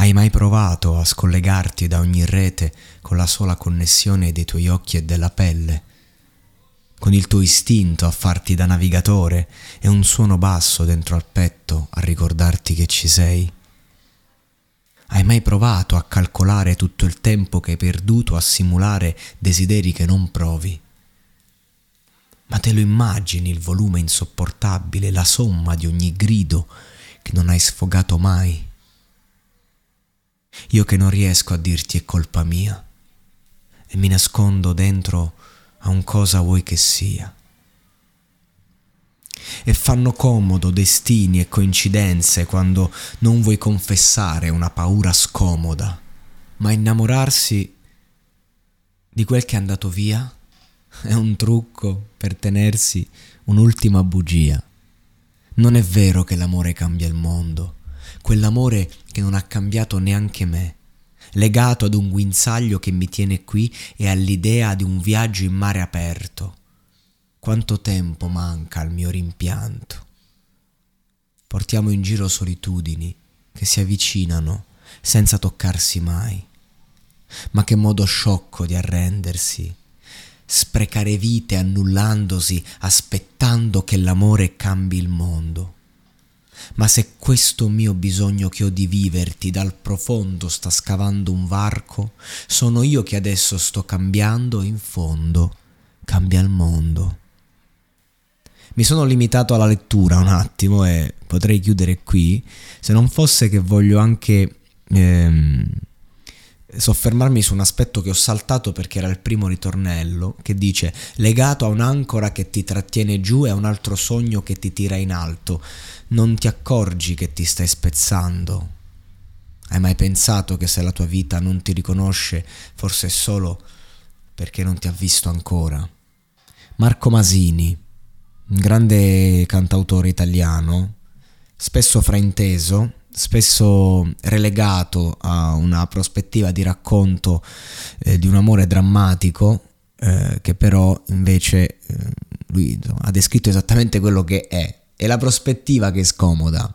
Hai mai provato a scollegarti da ogni rete con la sola connessione dei tuoi occhi e della pelle? Con il tuo istinto a farti da navigatore e un suono basso dentro al petto a ricordarti che ci sei? Hai mai provato a calcolare tutto il tempo che hai perduto a simulare desideri che non provi? Ma te lo immagini il volume insopportabile, la somma di ogni grido che non hai sfogato mai? Io che non riesco a dirti è colpa mia e mi nascondo dentro a un cosa vuoi che sia. E fanno comodo destini e coincidenze quando non vuoi confessare una paura scomoda, ma innamorarsi di quel che è andato via è un trucco per tenersi un'ultima bugia. Non è vero che l'amore cambia il mondo quell'amore che non ha cambiato neanche me, legato ad un guinzaglio che mi tiene qui e all'idea di un viaggio in mare aperto. Quanto tempo manca al mio rimpianto. Portiamo in giro solitudini che si avvicinano senza toccarsi mai. Ma che modo sciocco di arrendersi, sprecare vite annullandosi, aspettando che l'amore cambi il mondo ma se questo mio bisogno che ho di viverti dal profondo sta scavando un varco, sono io che adesso sto cambiando in fondo cambia il mondo. Mi sono limitato alla lettura un attimo e potrei chiudere qui, se non fosse che voglio anche ehm, soffermarmi su un aspetto che ho saltato perché era il primo ritornello, che dice legato a un'ancora che ti trattiene giù e a un altro sogno che ti tira in alto non ti accorgi che ti stai spezzando. Hai mai pensato che se la tua vita non ti riconosce, forse è solo perché non ti ha visto ancora? Marco Masini, un grande cantautore italiano, spesso frainteso, spesso relegato a una prospettiva di racconto eh, di un amore drammatico, eh, che però invece eh, lui insomma, ha descritto esattamente quello che è, è la prospettiva che scomoda.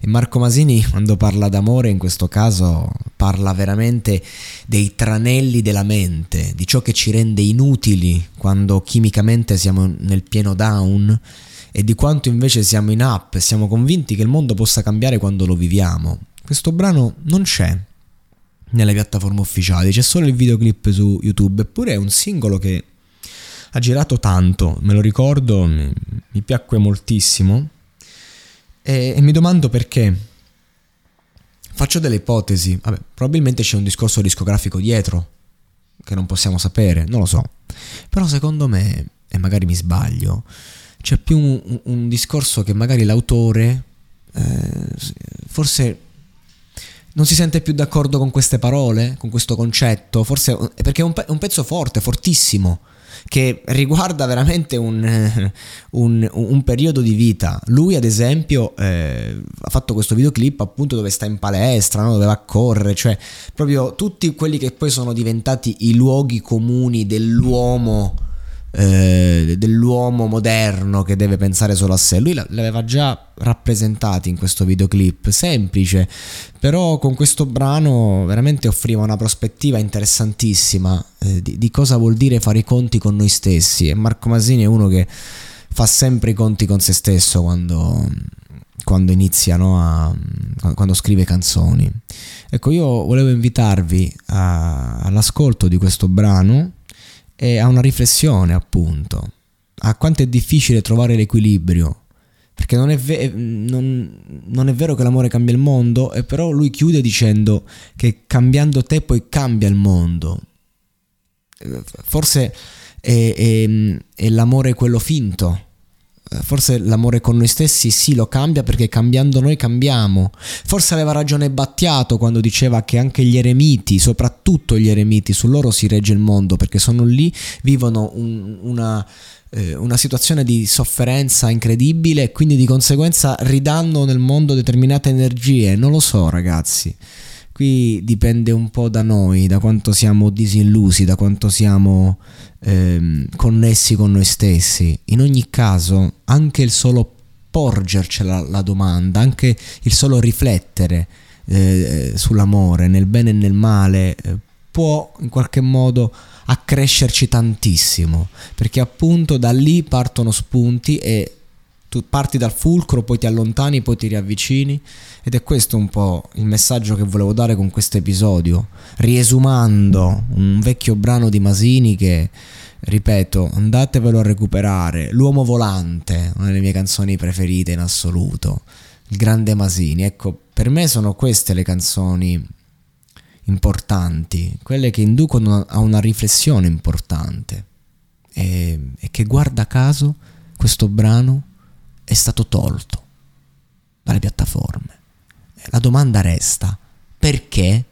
E Marco Masini, quando parla d'amore, in questo caso parla veramente dei tranelli della mente, di ciò che ci rende inutili quando chimicamente siamo nel pieno down e di quanto invece siamo in up e siamo convinti che il mondo possa cambiare quando lo viviamo. Questo brano non c'è nelle piattaforme ufficiali, c'è solo il videoclip su YouTube, eppure è un singolo che ha girato tanto, me lo ricordo, mi, mi piacque moltissimo e, e, mi domando perché. Faccio delle ipotesi, Vabbè, probabilmente c'è un discorso discografico dietro che non possiamo sapere, non lo so, però secondo me, e magari mi sbaglio, c'è più un, un discorso che magari l'autore eh, forse non si sente più d'accordo con queste parole, con questo concetto, forse perché è un, pe- un pezzo forte, fortissimo che riguarda veramente un, un, un periodo di vita. Lui, ad esempio, eh, ha fatto questo videoclip appunto dove sta in palestra, no? dove va a correre, cioè proprio tutti quelli che poi sono diventati i luoghi comuni dell'uomo eh, dell'uomo moderno che deve pensare solo a sé. Lui l'aveva già rappresentati in questo videoclip, semplice, però con questo brano veramente offriva una prospettiva interessantissima eh, di, di cosa vuol dire fare i conti con noi stessi. E Marco Masini è uno che fa sempre i conti con se stesso quando, quando inizia, no, a, quando scrive canzoni. Ecco, io volevo invitarvi a, all'ascolto di questo brano e a una riflessione appunto. A quanto è difficile trovare l'equilibrio. Perché non è, ve- non, non è, vero che l'amore cambia il mondo, e però lui chiude dicendo che cambiando te poi cambia il mondo. Forse è, è, è l'amore quello finto, forse l'amore con noi stessi sì lo cambia perché cambiando noi cambiamo. Forse aveva ragione Battiato quando diceva che anche gli eremiti, soprattutto gli eremiti, su loro si regge il mondo perché sono lì, vivono un, una, eh, una situazione di sofferenza incredibile e quindi di conseguenza ridanno nel mondo determinate energie. Non lo so ragazzi. Qui dipende un po' da noi, da quanto siamo disillusi, da quanto siamo ehm, connessi con noi stessi. In ogni caso, anche il solo porgercela la domanda, anche il solo riflettere eh, sull'amore, nel bene e nel male, eh, può in qualche modo accrescerci tantissimo, perché appunto da lì partono spunti e tu parti dal fulcro, poi ti allontani, poi ti riavvicini. Ed è questo un po' il messaggio che volevo dare con questo episodio, riesumando un vecchio brano di Masini che, ripeto, andatevelo a recuperare, L'uomo volante, una delle mie canzoni preferite in assoluto, il grande Masini. Ecco, per me sono queste le canzoni importanti, quelle che inducono a una riflessione importante. E, e che guarda caso questo brano è stato tolto dalle piattaforme. La domanda resta, perché?